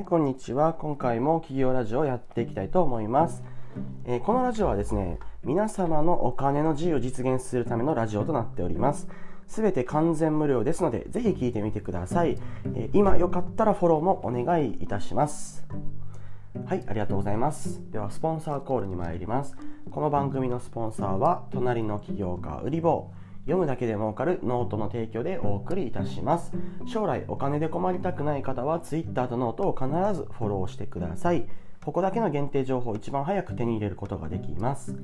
はい、こんにちは。今回も起業ラジオをやっていきたいと思います。えー、このラジオはですね、皆様のお金の自由を実現するためのラジオとなっております。すべて完全無料ですので、ぜひ聞いてみてください。えー、今よかったらフォローもお願いいたします。はい、ありがとうございます。では、スポンサーコールに参ります。この番組のスポンサーは、隣の起業家売り棒。読むだけで儲かるノートの提供でお送りいたします。将来お金で困りたくない方は Twitter とノートを必ずフォローしてください。ここだけの限定情報を一番早く手に入れることができます、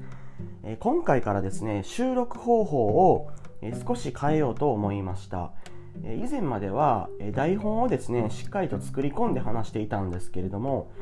え今回からですね収録方法を少し変えようと思いました。以前までは台本をですねしっかりと作り込んで話していたんですけれども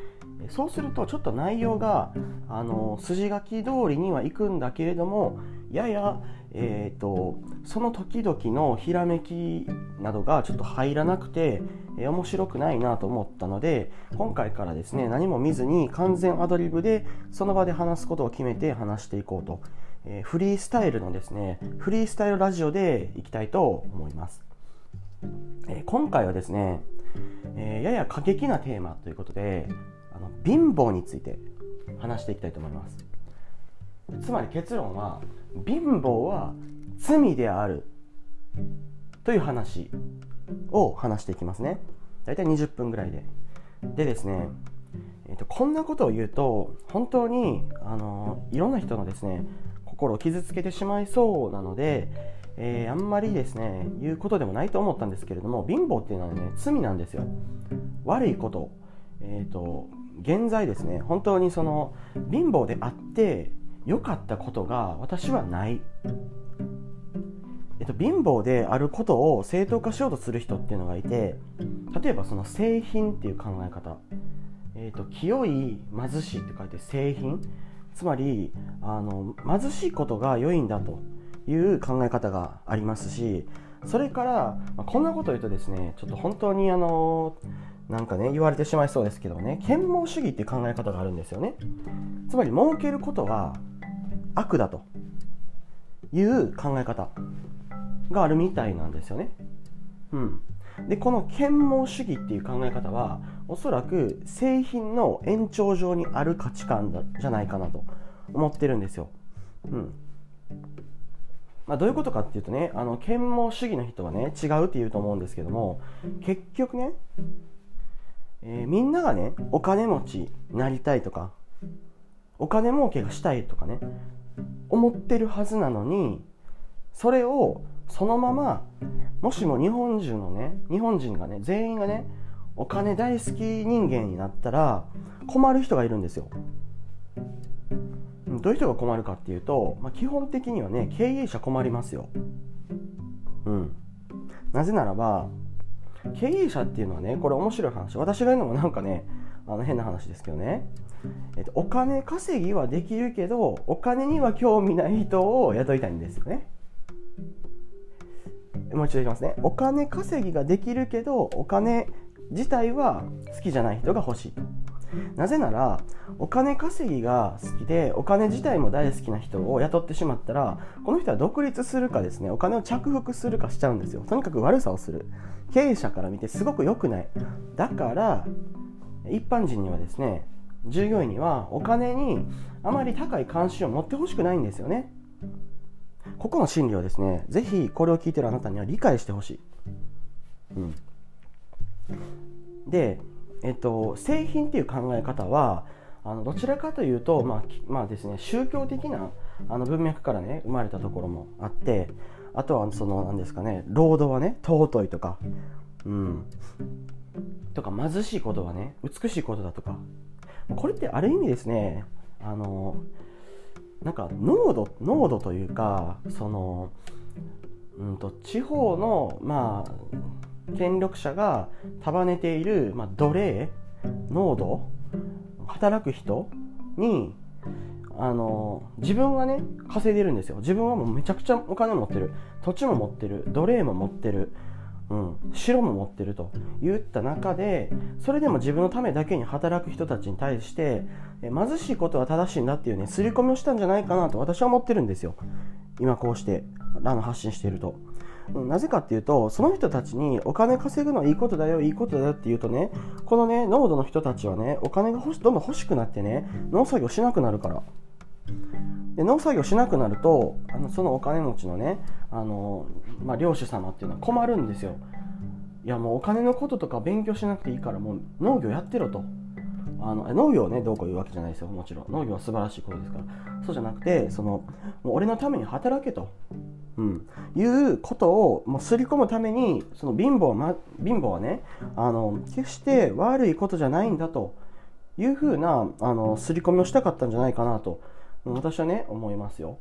そうするとちょっと内容があの筋書き通りにはいくんだけれどもやや、えーと、その時々のひらめきなどがちょっと入らなくて、えー、面白くないなと思ったので今回からですね何も見ずに完全アドリブでその場で話すことを決めて話していこうと、えー、フリースタイルのですねフリースタイルラジオでいきたいと思います、えー、今回はですね、えやや過激なテーマということであの貧乏について話していきたいと思います。つまり結論は貧乏は罪である。という話を話していきますね。大体20分ぐらいで。でですね、えーと、こんなことを言うと本当にあのいろんな人のですね心を傷つけてしまいそうなので、えー、あんまりですね言うことでもないと思ったんですけれども貧乏っていうのはね罪なんですよ。悪いこと。えっ、ー、と現在ですね本当にその貧乏であって良かったことが私はない、えっと、貧乏であることを正当化しようとする人っていうのがいて例えばその製品っていう考え方、えっと、清い貧しいって書いて製品。つまりあの貧しいことが良いんだという考え方がありますしそれから、まあ、こんなこと言うとですねちょっと本当にあのなんかね言われてしまいそうですけどね憲法主義っていう考え方があるんですよね。つまり儲けることは悪だと。いう考え方があるみたいなんですよね。うん。でこの憲法主義っていう考え方はおそらく製品の延長上にある価値観じゃないかなと思ってるんですよ。うん。まあ、どういうことかっていうとねあの憲法主義の人はね違うって言うと思うんですけども結局ねえー、みんながねお金持ちになりたいとかお金儲けがしたいとかね思ってるはずなのにそれをそのままもしも日本中のね日本人がね全員がねお金大好き人間になったら困る人がいるんですよ。どういう人が困るかっていうと、まあ、基本的にはね経営者困りますよ。うん。なぜならば経営者っていうのはねこれ面白い話。私が言うのもなんかねあの変な話ですけどね、えっと、お金稼ぎはできるけどお金には興味ない人を雇いたいんですよね。もう一度言いますね。お金稼ぎができるけどお金自体は好きじゃない人が欲しい。なぜならお金稼ぎが好きでお金自体も大好きな人を雇ってしまったらこの人は独立するかですねお金を着服するかしちゃうんですよ。とにかく悪さをする。経営者から見てすごく良くない。だから一般人にはですね従業員にはお金にあまり高い関心を持ってほしくないんですよね。ここの心理をですねぜひこれを聞いてるあなたには理解してほしい、うん、でえっと、製品っていう考え方はあのどちらかというと、まあまあですね、宗教的なあの文脈からね生まれたところもあってあとはその何ですかね労働はね尊いとか、うん、とか貧しいことはね美しいことだとか。これってある意味ですねあのなんか濃度濃度というかその、うんと地方のまあ権力者が束ねている、まあ、奴隷濃度働く人にあの自分はね稼いでるんですよ。自分はもうめちゃくちゃお金持ってる。土地も持ってる。奴隷も持ってる、うん、城も持ってるといった中でそれでも自分のためだけに働く人たちに対して貧しいことは正しいんだっていうね刷り込みをしたんじゃないかなと私は思ってるんですよ。今こうしてあの発信していると。なぜかっていうとその人たちにお金稼ぐのはいいことだよいいことだよって言うとねこのね濃度の人たちはねお金がどんどん欲しくなってね農作業しなくなるから。で農作業しなくなるとあのそのお金持ちのねあの、まあ、領主様っていうのは困るんですよ。いやもうお金のこととか勉強しなくていいからもう農業やってろと。あの農業ねどうこう言うわけじゃないですよ。もちろん。農業は素晴らしいことですから。そうじゃなくてそのもう俺のために働けと、うん、いうことをもう刷り込むためにその貧乏,、ま、貧乏はねあの決して悪いことじゃないんだと。いうふうなあの刷り込みをしたかったんじゃないかなと。私はね思いますよ、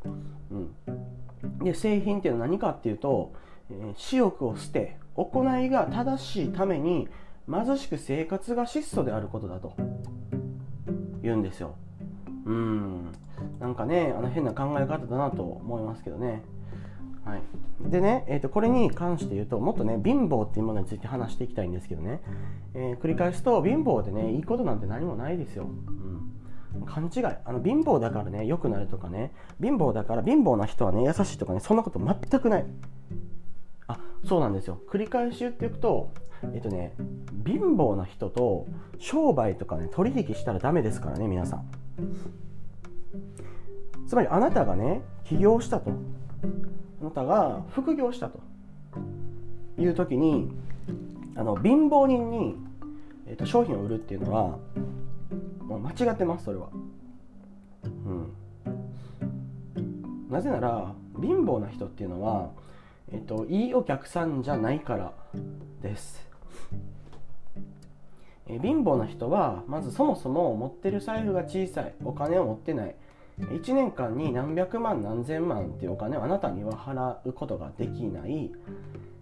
うん、で製品っていうのは何かっていうと、えー、私欲を捨て行いが正しいために貧しく生活が質素であることだと。言うんですよ。うん。なんかねあの変な考え方だなと思いますけどね。はい、でね、えー、とこれに関して言うともっとね貧乏っていうものについて話していきたいんですけどね、えー、繰り返すと貧乏でねいいことなんて何もないですよ、うん、勘違い。あの貧乏だからね良くなるとかね。貧乏だから貧乏な人はね優しいとかねそんなこと全くない。あそうなんですよ。繰り返し言っていくとえっとね貧乏な人と商売とかね取引したらダメですからね皆さん。つまりあなたがね起業したと。あなたが副業したと。いう時にあの貧乏人に、えっと、商品を売るっていうのはもう間違ってますそれは。うん。なぜなら貧乏な人っていうのは、えっと、いいお客さんじゃないからです。え貧乏な人はまずそもそも持ってる財布が小さいお金を持ってない。1年間に何百万何千万っていうお金をあなたには払うことができない、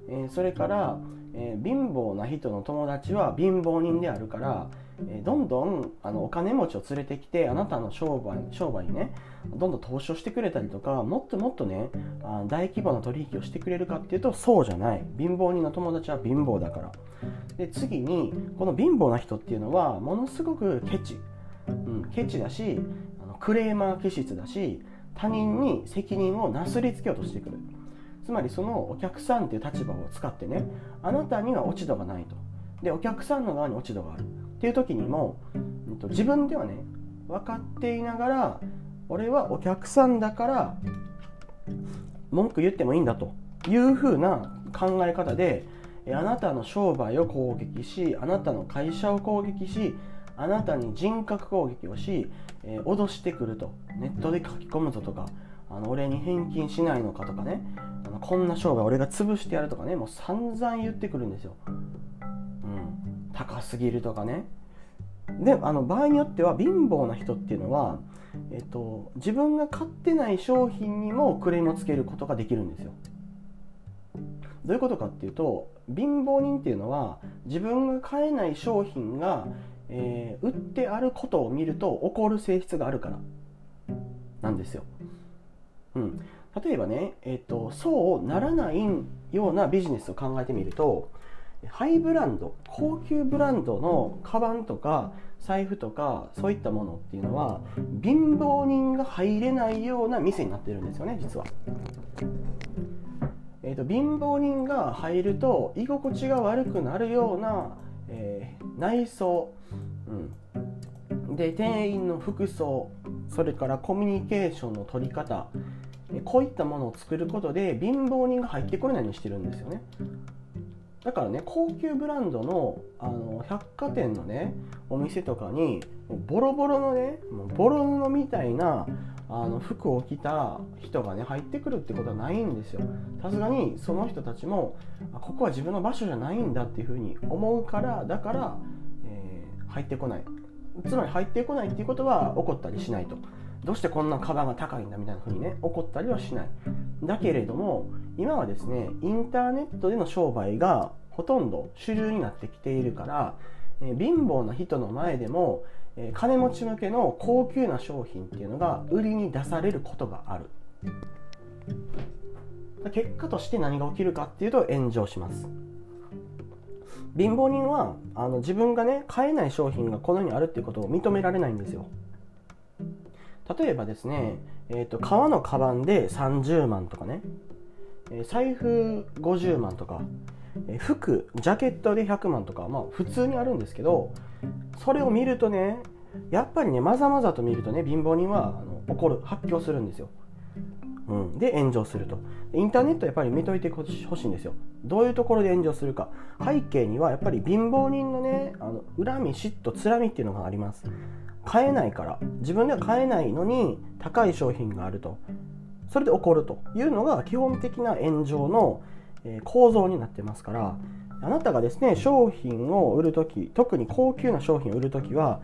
えそれから、え貧乏な人の友達は貧乏人であるからえどんどんあのお金持ちを連れてきてあなたの商売商売にねどんどん投資をしてくれたりとかもっともっとねあ大規模な取引をしてくれるかっていうとそうじゃない。貧乏人の友達は貧乏だから。で次にこの貧乏な人っていうのはものすごくケチ、うん、ケチだしあのクレーマー気質だし他人に責任をなすりつけようとしてくる。つまりそのお客さんっていう立場を使ってねあなたには落ち度がないと。でお客さんの側に落ち度があるっていう時にも、えっと、自分ではね分かっていながら俺はお客さんだから文句言ってもいいんだというふうな考え方であなたの商売を攻撃しあなたの会社を攻撃しあなたに人格攻撃をし、えー、脅してくるとネットで書き込むぞとかあの俺に返金しないのかとかねあのこんな商売俺が潰してやるとかねもう散々言ってくるんですよ。高すぎるとかね。であの場合によっては貧乏な人っていうのは、えっと、自分が買ってない商品にもクレームをつけることができるんですよ。どういうことかっていうと貧乏人っていうのは自分が買えない商品が、えー、売ってあることを見ると怒る性質があるから。なんですよ、うん、例えばね、えーとそうならないようなビジネスを考えてみるとハイブランド高級ブランドのカバンとか財布とかそういったものっていうのは貧乏人が入れないような店になってるんですよね実は。えーと、貧乏人が入ると居心地が悪くなるような、えー、内装、うん、で店員の服装それからコミュニケーションの取り方こういったものを作ることで貧乏人が入ってこれないようにしてるんですよね。だからね高級ブランドのあの百貨店のねお店とかにボロボロのねもうボロ布みたいなあの服を着た人がね入ってくるってことはないんですよ。さすがにその人たちもここは自分の場所じゃないんだっていうふうに思うからだから、えー、入ってこない。つまり入ってこないっていうことは怒ったりしないと。どうしてこんなカバンが高いんだみたいな風にね怒ったりはしない。だけれども今はですねインターネットでの商売がほとんど主流になってきているから、え貧乏な人の前でも、え金持ち向けの高級な商品っていうのが売りに出されることがある。結果として何が起きるかっていうと炎上します。貧乏人はあの自分がね買えない商品がこの世にあるっていうことを認められないんですよ。例えばですね、えーと、革のカバンで30万とかね、財布50万とか服ジャケットで100万とかまあ普通にあるんですけどそれを見るとねやっぱりねまざまざと見るとね貧乏人はあの怒る発狂するんですよ、うん、で炎上すると。インターネットやっぱり見といてほしいんですよ。どういうところで炎上するか。背景にはやっぱり貧乏人のねあの恨み嫉妬つらみっていうのがあります。買えないから。自分では買えないのに高い商品があると。それで起こるというのが基本的な炎上の構造になってますからあなたがですね商品を売る時特に高級な商品を売る時は、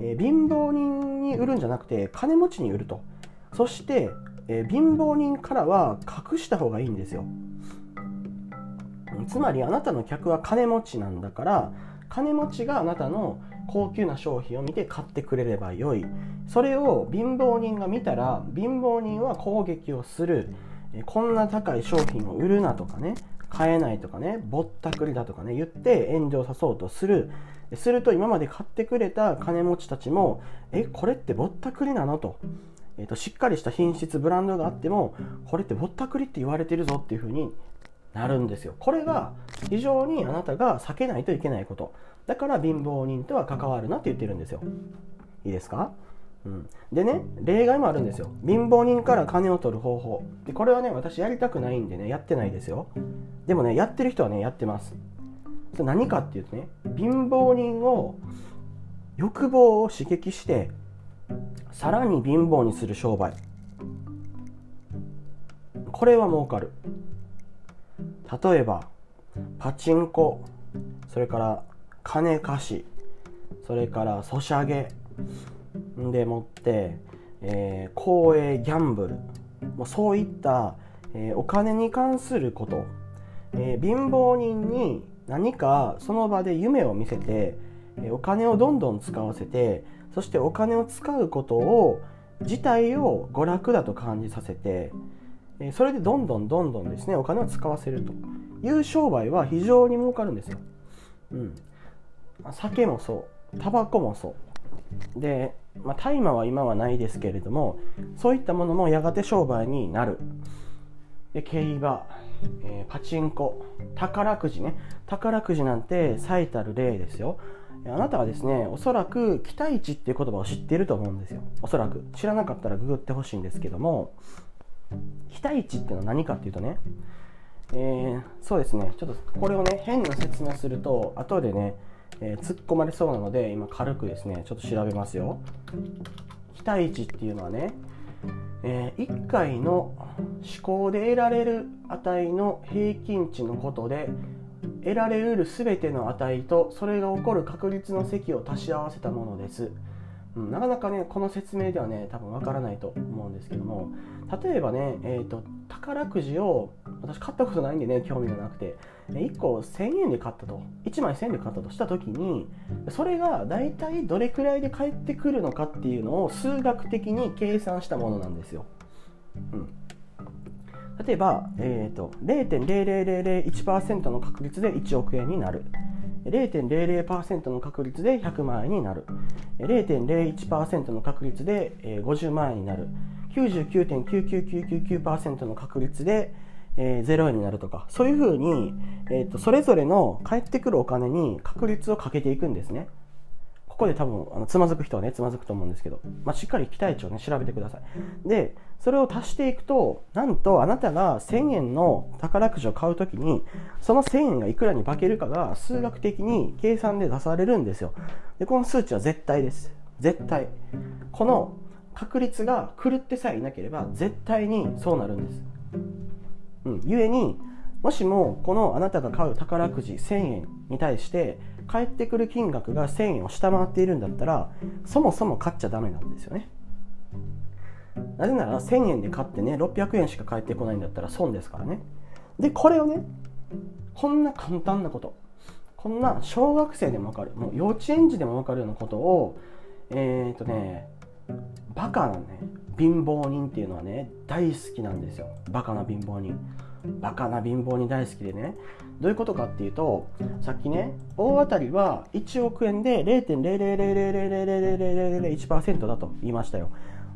え貧乏人に売るんじゃなくて金持ちに売ると。そして、え貧乏人からは隠した方がいいんですよ。つまりあなたの客は金持ちなんだから金持ちがあなたの高級な商品を見て買ってくれればよい。それを貧乏人が見たら貧乏人は攻撃をする。こんな高い商品を売るなとかね買えないとかねぼったくりだとかね言って炎上さそうとする。すると今まで買ってくれた金持ちたちもえこれってぼったくりなのと,、えーと、しっかりした品質ブランドがあってもこれってぼったくりって言われてるぞっていうふうになるんですよ。これが非常にあなたが避けないといけないこと。だから貧乏人とは関わるなって言ってるんですよ。いいですか？うん、でね例外もあるんですよ。貧乏人から金を取る方法。でこれはね私やりたくないんでねやってないですよ。でもねやってる人はねやってます。それ何かっていうとね貧乏人を欲望を刺激してさらに貧乏にする商売。これは儲かる。例えばパチンコそれから金貸しそれからソシャゲでもって、えー、公営ギャンブル。もそういった、えー、お金に関すること、えー、貧乏人に何かその場で夢を見せて、えお金をどんどん使わせてそしてお金を使うことを自体を娯楽だと感じさせてそれでどんどんどんどんですねお金を使わせると。いう商売は非常に儲かるんですよ。うん、酒もそう。タバコもそう。でまあ、大麻は今はないですけれどもそういったものもやがて商売になる。で競馬、えー、パチンコ宝くじね。宝くじなんて最たる例ですよ。あなたはですねおそらく期待値っていう言葉を知っていると思うんですよ。おそらく。知らなかったらググってほしいんですけども。期待値っていうのは何かっていうとねえー、そうですね。ちょっとこれをね変な説明すると後でねえー、突っ込まれそうなので今軽くですねちょっと調べますよ。期待値っていうのはね、えー、1回の思考で得られる値の平均値のことで得られうる全ての値とそれが起こる確率の積を足し合わせたものです、うん、なかなかねこの説明ではね多分わからないと思うんですけども例えばね、えーと、宝くじを私買ったことないんでね興味がなくて1個1000円で買ったと1枚1000円で買ったとした時にそれが大体どれくらいで返ってくるのかっていうのを数学的に計算したものなんですよ。うん例えば、えーと、0.00001%の確率で1億円になる0.00%の確率で100万円になる。0.01%の確率で50万円になる。99.99999%の確率で、0円になるとかそういうふうに、えーと、それぞれの返ってくるお金に確率をかけていくんですね。ここで多分あのつまずく人はねつまずくと思うんですけど、まあ、しっかり期待値をね調べてください。でそれを足していくとなんとあなたが1000円の宝くじを買うときにその1000円がいくらに化けるかが数学的に計算で出されるんですよでこの数値は絶対です絶対この確率が狂ってさえいなければ絶対にそうなるんです。うん、ゆえにもしもこのあなたが買う宝くじ1000円に対して返ってくる金額が1000円を下回っているんだったらそもそも買っちゃダメなんですよね。なぜなら1000円で買ってね600円しか返ってこないんだったら損ですからね。でこれをねこんな簡単なことこんな小学生でも分かるもう幼稚園児でも分かるようなことをえっ、ー、とねバカなね貧乏人っていうのはね大好きなんですよ。バカな貧乏人。バカな貧乏人大好きでね。どういうことかっていうとさっきね大当たりは1億円で0.0000001%だと言いましたよ。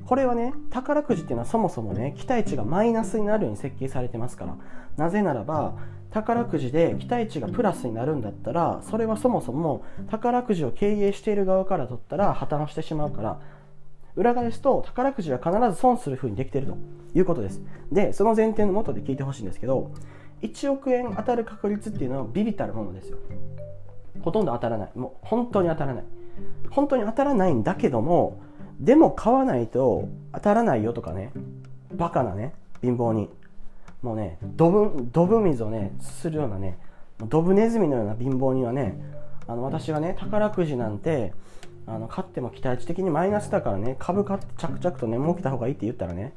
これはね宝くじっていうのはそもそもね期待値がマイナスになるように設計されてますから。なぜならば宝くじで期待値がプラスになるんだったらそれはそもそも宝くじを経営している側から取ったら破綻してしまうから裏返すと宝くじは必ず損する風にできていると。いうことです。でその前提のもとで聞いてほしいんですけど1億円当たる確率っていうのはビビたるものですよ。ほとんど当たらない。もう本当に当たらない。本当に当たらないんだけどもでも買わないと当たらないよとかね。バカなね。貧乏にもうねドブドブ水をねするようなねドブネズミのような貧乏にはねあの私はね宝くじなんてあの買っても期待値的にマイナスだからね株買って着々とね儲けた方がいいって言ったらね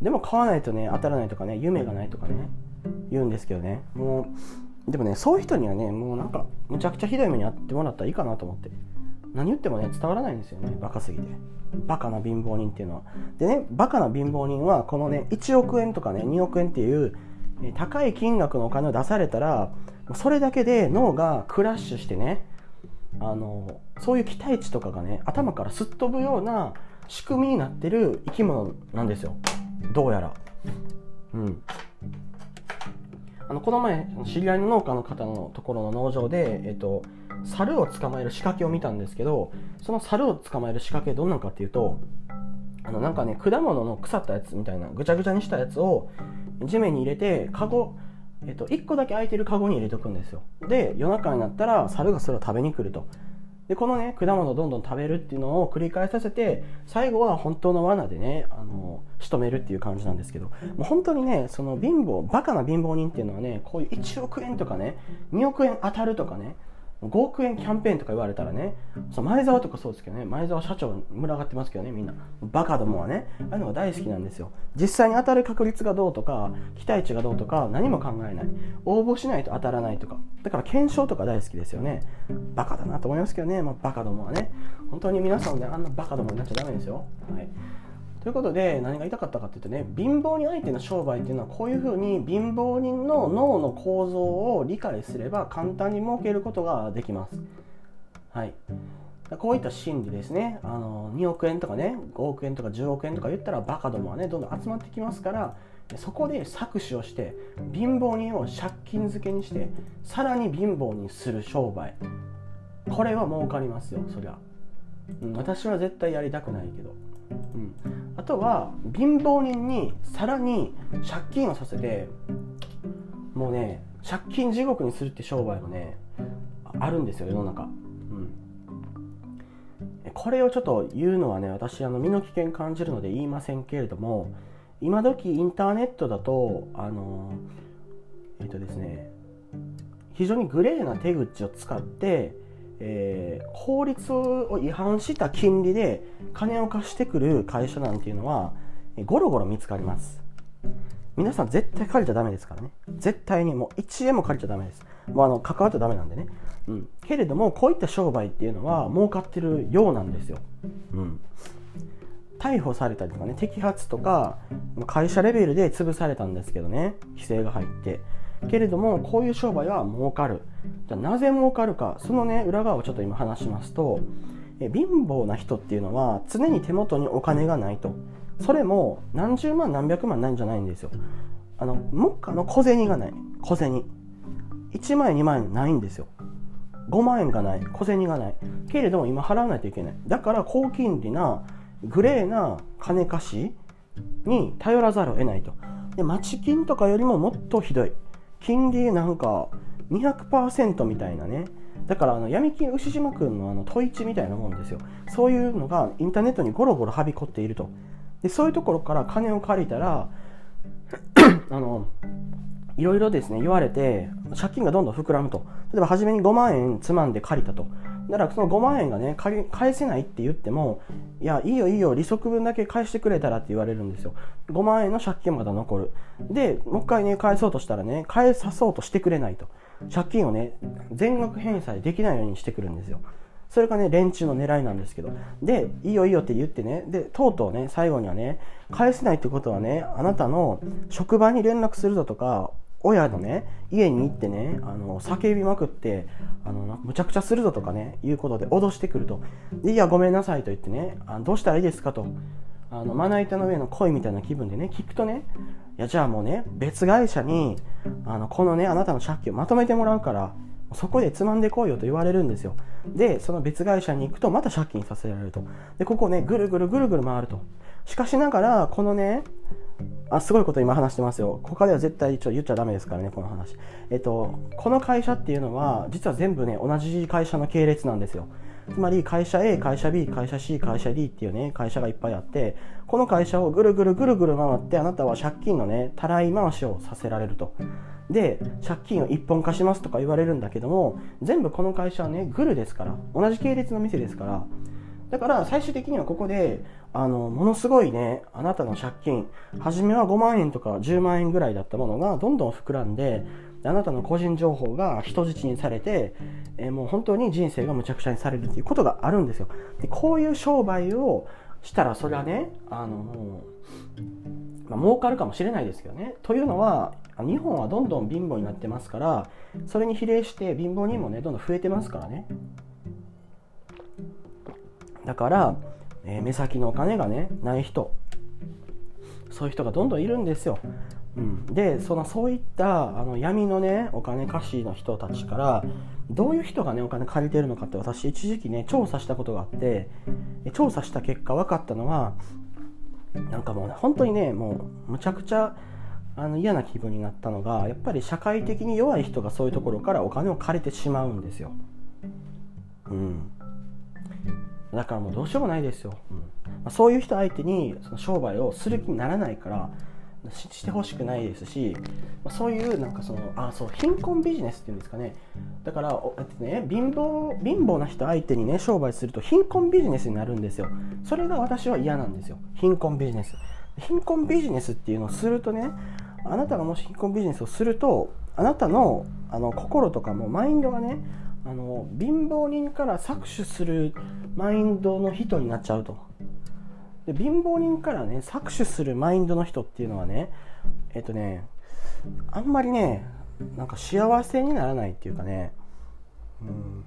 でも買わないとね当たらないとかね夢がないとかね言うんですけどね。もうでもねそういう人にはねもうなんかむちゃくちゃひどい目に遭ってもらったらいいかなと思って。何言ってもね伝わらないんですよね。バカすぎて。バカな貧乏人っていうのは。でねバカな貧乏人はこのね1億円とかね2億円っていう高い金額のお金を出されたらそれだけで脳がクラッシュしてねあのそういう期待値とかがね頭からすっ飛ぶような仕組みになってる生き物なんですよ。どうやら。うん。あのこの前知り合いの農家の方のところの農場で、えっと、猿を捕まえる仕掛けを見たんですけどその猿を捕まえる仕掛けどんなんかっていうとあのなんかね果物の腐ったやつみたいなぐちゃぐちゃにしたやつを地面に入れてカゴえっと、1個だけ空いてるカゴに入れておくんですよ。で夜中になったら猿がそれを食べに来ると。でこのね果物をどんどん食べるっていうのを繰り返させて最後は本当の罠でねあの仕留めるっていう感じなんですけど。もう本当にねその貧乏バカな貧乏人っていうのはねこういう1億円とかね2億円当たるとかね5億円キャンペーンとか言われたらね、そ前澤とかそうですけどね、前澤社長、群がってますけどね、みんな。バカどもはね、ああいうのが大好きなんですよ。実際に当たる確率がどうとか、期待値がどうとか、何も考えない。応募しないと当たらないとか。だから検証とか大好きですよね。バカだなと思いますけどね、まあ、バカどもはね。本当に皆さんね、あんなバカどもになっちゃダメですよ。はい。ということで何が言いたかったかっていうとね貧乏人相手の商売っていうのはこういうふうに貧乏人の脳の構造を理解すれば簡単に儲けることができます。はい、こういった心理ですね。あの2億円とかね5億円とか10億円とか言ったらバカどもはねどんどん集まってきますからそこで搾取をして貧乏人を借金漬けにしてさらに貧乏にする商売。これは儲かりますよそりゃ、うん、私は絶対やりたくないけど。うん、あとは貧乏人にさらに借金をさせてもうね借金地獄にするって商売がねあるんですよ世の中、うん、これをちょっと言うのはね私あの身の危険感じるので言いませんけれども今時インターネットだとあのえっ、とですね非常にグレーな手口を使ってえー、法律を違反した金利で金を貸してくる会社なんていうのはゴロゴロ見つかります。皆さん絶対借りちゃダメですからね。絶対にもう1円も借りちゃダメです。もうあの関わっちゃダメなんでね、うん、けれどもこういった商売っていうのは儲かってるようなんですよ、うん、逮捕されたりとかね摘発とか会社レベルで潰されたんですけどね。規制が入って。けれどもこういう商売は儲かる。じゃあなぜ儲かるかそのね裏側をちょっと今話しますとえ貧乏な人っていうのは常に手元にお金がないと。それも何十万何百万ないんじゃないんですよ。あの目下の小銭がない。小銭。1万円2万円ないんですよ。5万円がない。小銭がない。けれども今払わないといけない。だから高金利なグレーな金貸しに頼らざるを得ないと。で町金とかよりももっとひどい。金利なんか200%みたいなね。だからあの闇金牛島君のあの問一みたいなもんですよ。そういうのがインターネットにゴロゴロはびこっていると。でそういうところから金を借りたら あのいろいろですね言われて借金がどんどん膨らむと。例えば初めに5万円つまんで借りたと。だからその5万円がね返せないって言ってもいやいいよいいよ利息分だけ返してくれたらって言われるんですよ。5万円の借金まだ残る。でもう一回ね返そうとしたらね返さそうとしてくれないと。借金をね全額返済できないようにしてくるんですよ。それがね連中の狙いなんですけど。でいいよいいよって言ってねでとうとうね最後にはね返せないってことはねあなたの職場に連絡するぞとか親のね家に行ってねあの叫びまくってあのむちゃくちゃするぞとかねいうことで脅してくると。でいやごめんなさいと言ってねあのどうしたらいいですかと。あのまな板の上の恋みたいな気分でね聞くとねいやじゃあもうね別会社にあのこのねあなたの借金をまとめてもらうからそこでつまんでこいよと言われるんですよ。でその別会社に行くとまた借金させられると。でここねぐるぐるぐるぐる回ると。しかしながらこのねあすごいこと今話してますよ。他では絶対ちょ言っちゃダメですからねこの話。えっとこの会社っていうのは実は全部ね同じ会社の系列なんですよ。つまり会社 A、会社 B、会社 C、会社 D っていうね、会社がいっぱいあって、この会社をぐるぐるぐるぐる回って、あなたは借金のね、たらい回しをさせられると。で、借金を一本化しますとか言われるんだけども、全部この会社はね、グルですから、同じ系列の店ですから、だから最終的にはここで、あの、ものすごいね、あなたの借金、初めは5万円とか10万円ぐらいだったものがどんどん膨らんで、あなたの個人情報が人質にされて、えー、もう本当に人生がむちゃくちゃにされるっていうことがあるんですよ。でこういう商売をしたらそれはね、あのもう、まあ、儲かるかもしれないですけどね。というのは、日本はどんどん貧乏になってますから、それに比例して貧乏人もね、どんどん増えてますからね。だから、えー、目先のお金がね、ない人、そういう人がどんどんいるんですよ。うん、でそのそういったあの闇のねお金貸しの人たちからどういう人がねお金借りてるのかって私一時期ね調査したことがあって調査した結果分かったのはなんかもう、ね、本当にねもうむちゃくちゃあの嫌な気分になったのがやっぱり社会的に弱い人がそういうところからお金を借りてしまうんですよ。うん、だからもうどうしようもないですよ。うん。まあ、そういう人相手にその商売をする気にならないからしてほしくないですし、まあ、そういうなんかそのあそう貧困ビジネスっていうんですかね。だから、えっとね、貧乏貧乏な人相手にね商売すると貧困ビジネスになるんですよ。それが私は嫌なんですよ。貧困ビジネス。貧困ビジネスっていうのをするとねあなたがもし貧困ビジネスをするとあなたのあの心とかもマインドがねあの貧乏人から搾取するマインドの人になっちゃうと。で貧乏人からね搾取するマインドの人っていうのはねえっとねあんまりねなんか幸せにならないっていうかねうん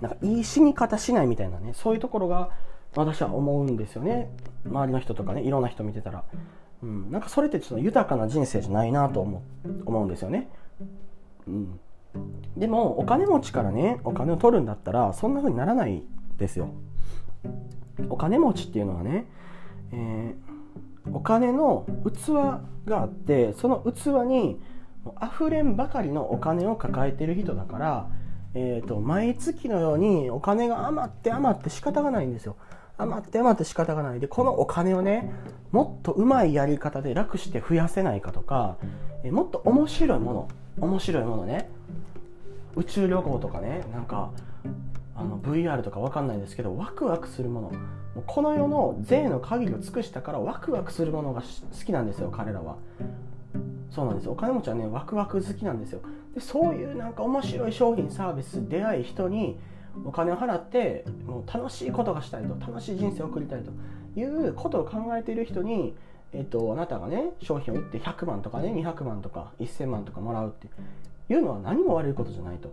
なんかいい死に方しないみたいなねそういうところが私は思うんですよね。周りの人とかねいろんな人見てたら、うん、なんかそれってちょっと豊かな人生じゃないなと思思うんですよね、うん、でもお金持ちからねお金を取るんだったらそんな風にならないですよ。お金持ちっていうのはね、えー、お金の器があってその器に溢れんばかりのお金を抱えてる人だから、えーと、毎月のようにお金が余って余って仕方がないんですよ。余って余って仕方がない。でこのお金をねもっとうまいやり方で楽して増やせないかとか、え、もっと面白いもの面白いものね宇宙旅行とかねなんかあの VR とか分かんないですけどワクワクするもの。この世の税の限りを尽くしたからワクワクするものが好きなんですよ彼らは。そうなんですお金持ちはねワクワク好きなんですよ。でそういうなんか面白い商品サービス出会い人にお金を払ってもう楽しいことがしたいと楽しい人生を送りたいということを考えている人にえっと、あなたがね商品を売って100万とかね200万とか1000万とかもらうっていうのは何も悪いことじゃないと。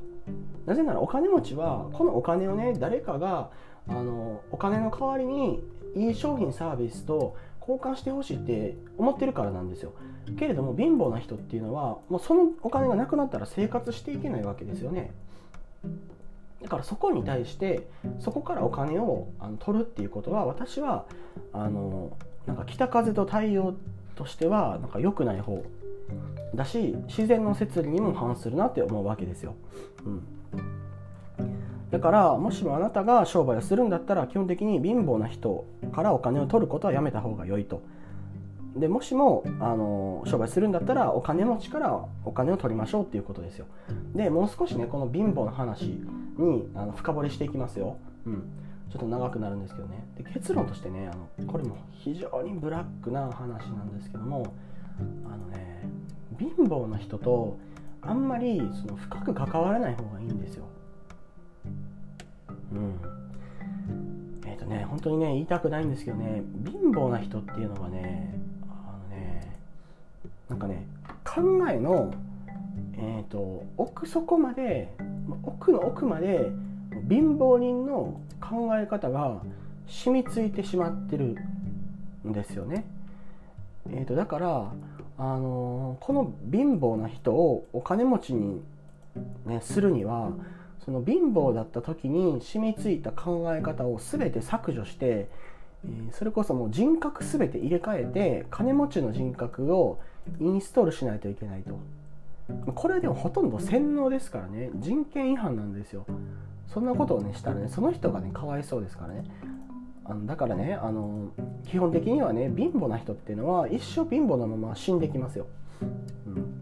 なぜならお金持ちはこのお金をね誰かがあのお金の代わりにいい商品サービスと交換してほしいって思ってるからなんですよ。けれども貧乏な人っていうのはもうそのお金がなくなったら生活していけないわけですよね。だからそこに対してそこからお金をあの取るっていうことは私はあのなんか北風と太陽としてはなんか良くない方だし自然の摂理にも反するなって思うわけですよ。うんだからもしもあなたが商売をするんだったら基本的に貧乏な人からお金を取ることはやめた方が良いと。でもしもあの商売するんだったらお金持ちからお金を取りましょうっていうことですよ。でもう少しねこの貧乏の話にあの深掘りしていきますよ。うん、ちょっと長くなるんですけどね。で結論としてねあのこれも非常にブラックな話なんですけどもあのね貧乏な人とあんまりその深く関わらない方がいいんですよ。うん。えっ、ー、とね、本当にね、言いたくないんですけどね、貧乏な人っていうのはね、あのね、なんかね、考えの、えっ、ー、と、奥底まで、奥の奥まで、貧乏人の考え方が染みついてしまってるんですよね。えーと、だから、あの、この貧乏な人をお金持ちに、ね、するにはその貧乏だった時に染みついた考え方を全て削除して、えそれこそもう人格全て入れ替えて金持ちの人格をインストールしないといけないと。これでもほとんど洗脳ですからね。人権違反なんですよ。そんなことをねしたらねその人がねかわいそうですからね。あのだからねあの基本的にはね貧乏な人っていうのは一生貧乏なまま死んできますよ、うん、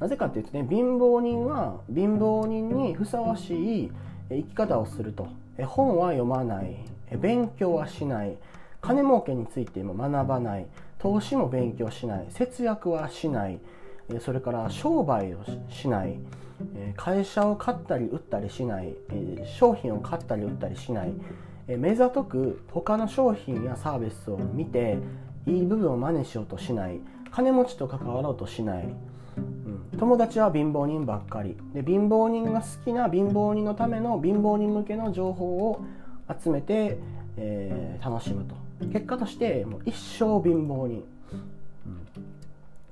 なぜかっていうとね貧乏人は貧乏人にふさわしい生き方をすると。本は読まない。勉強はしない。金儲けについても学ばない。投資も勉強しない。節約はしない。それから商売をしない。会社を買ったり売ったりしない。商品を買ったり売ったりしない目ざとく他の商品やサービスを見ていい部分を真似しようとしない。金持ちと関わろうとしない、うん、友達は貧乏人ばっかり。で貧乏人が好きな貧乏人のための貧乏人向けの情報を集めて、えー、楽しむと。結果としてもう一生貧乏人、うん、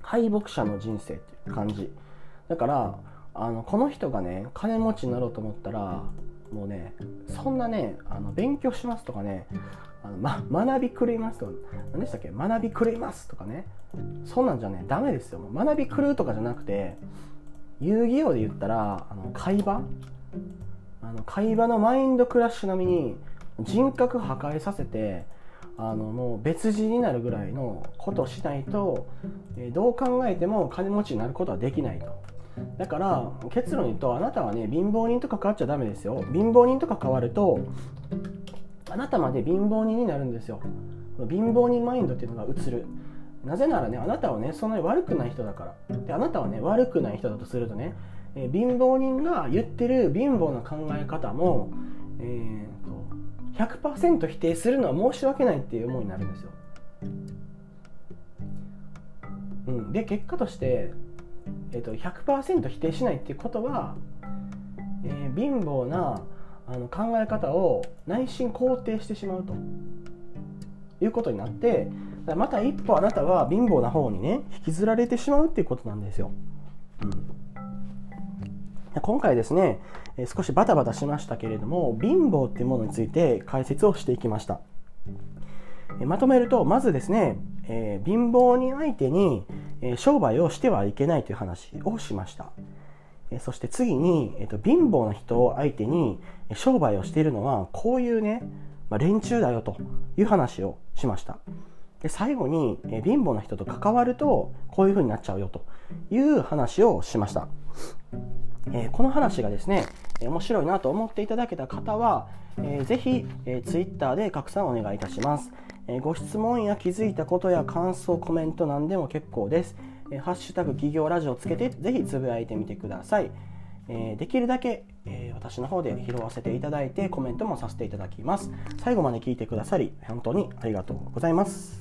敗北者の人生っていう感じ。だからあのこの人がね金持ちになろうと思ったらもうねそんなねあの勉強しますとかねあの、ま、学び狂いますとか何でしたっけ？学び狂いますとかね。そんなんじゃねダメですよ。学び狂うとかじゃなくて遊戯王で言ったらあの会話？あの会話のマインドクラッシュ並みに人格破壊させてあのもう別人になるぐらいのことをしないと、えどう考えても金持ちになることはできないと。だから結論言うとあなたはね貧乏人と関わっちゃダメですよ。貧乏人と関わるとあなたまで貧乏人になるんですよ。貧乏人マインドっていうのが移る。なぜならねあなたはねそんなに悪くない人だから。であなたはね悪くない人だとするとね、えー、貧乏人が言ってる貧乏な考え方も、えーと、100%否定するのは申し訳ないっていう思いになるんですよ、うん、で結果としてえーと、100%否定しないっていうことは、えー、貧乏なあの考え方を内心肯定してしまうということになってまた一歩あなたは貧乏な方にね引きずられてしまうっていうことなんですよ。うん、今回ですね少しバタバタしましたけれども貧乏っていうものについて解説をしていきました。まとめるとまずですね、えー、貧乏人相手にえ商売をしてはいけないという話をしました。えそして次に、えっと、貧乏な人を相手に商売をしているのはこういうね、まあ、連中だよという話をしました。で最後に、え貧乏な人と関わるとこういう風になっちゃうよという話をしました。えー、この話がですね、面白いなと思っていただけた方は、えー、ぜひ、えー、Twitter で拡散お願いいたします。えご質問や気づいたことや感想、コメント何でも結構です。えハッシュタグ企業ラジオつけてぜひつぶやいてみてください。えできるだけ、え私の方で拾わせていただいてコメントもさせていただきます。最後まで聞いてくださり本当にありがとうございます。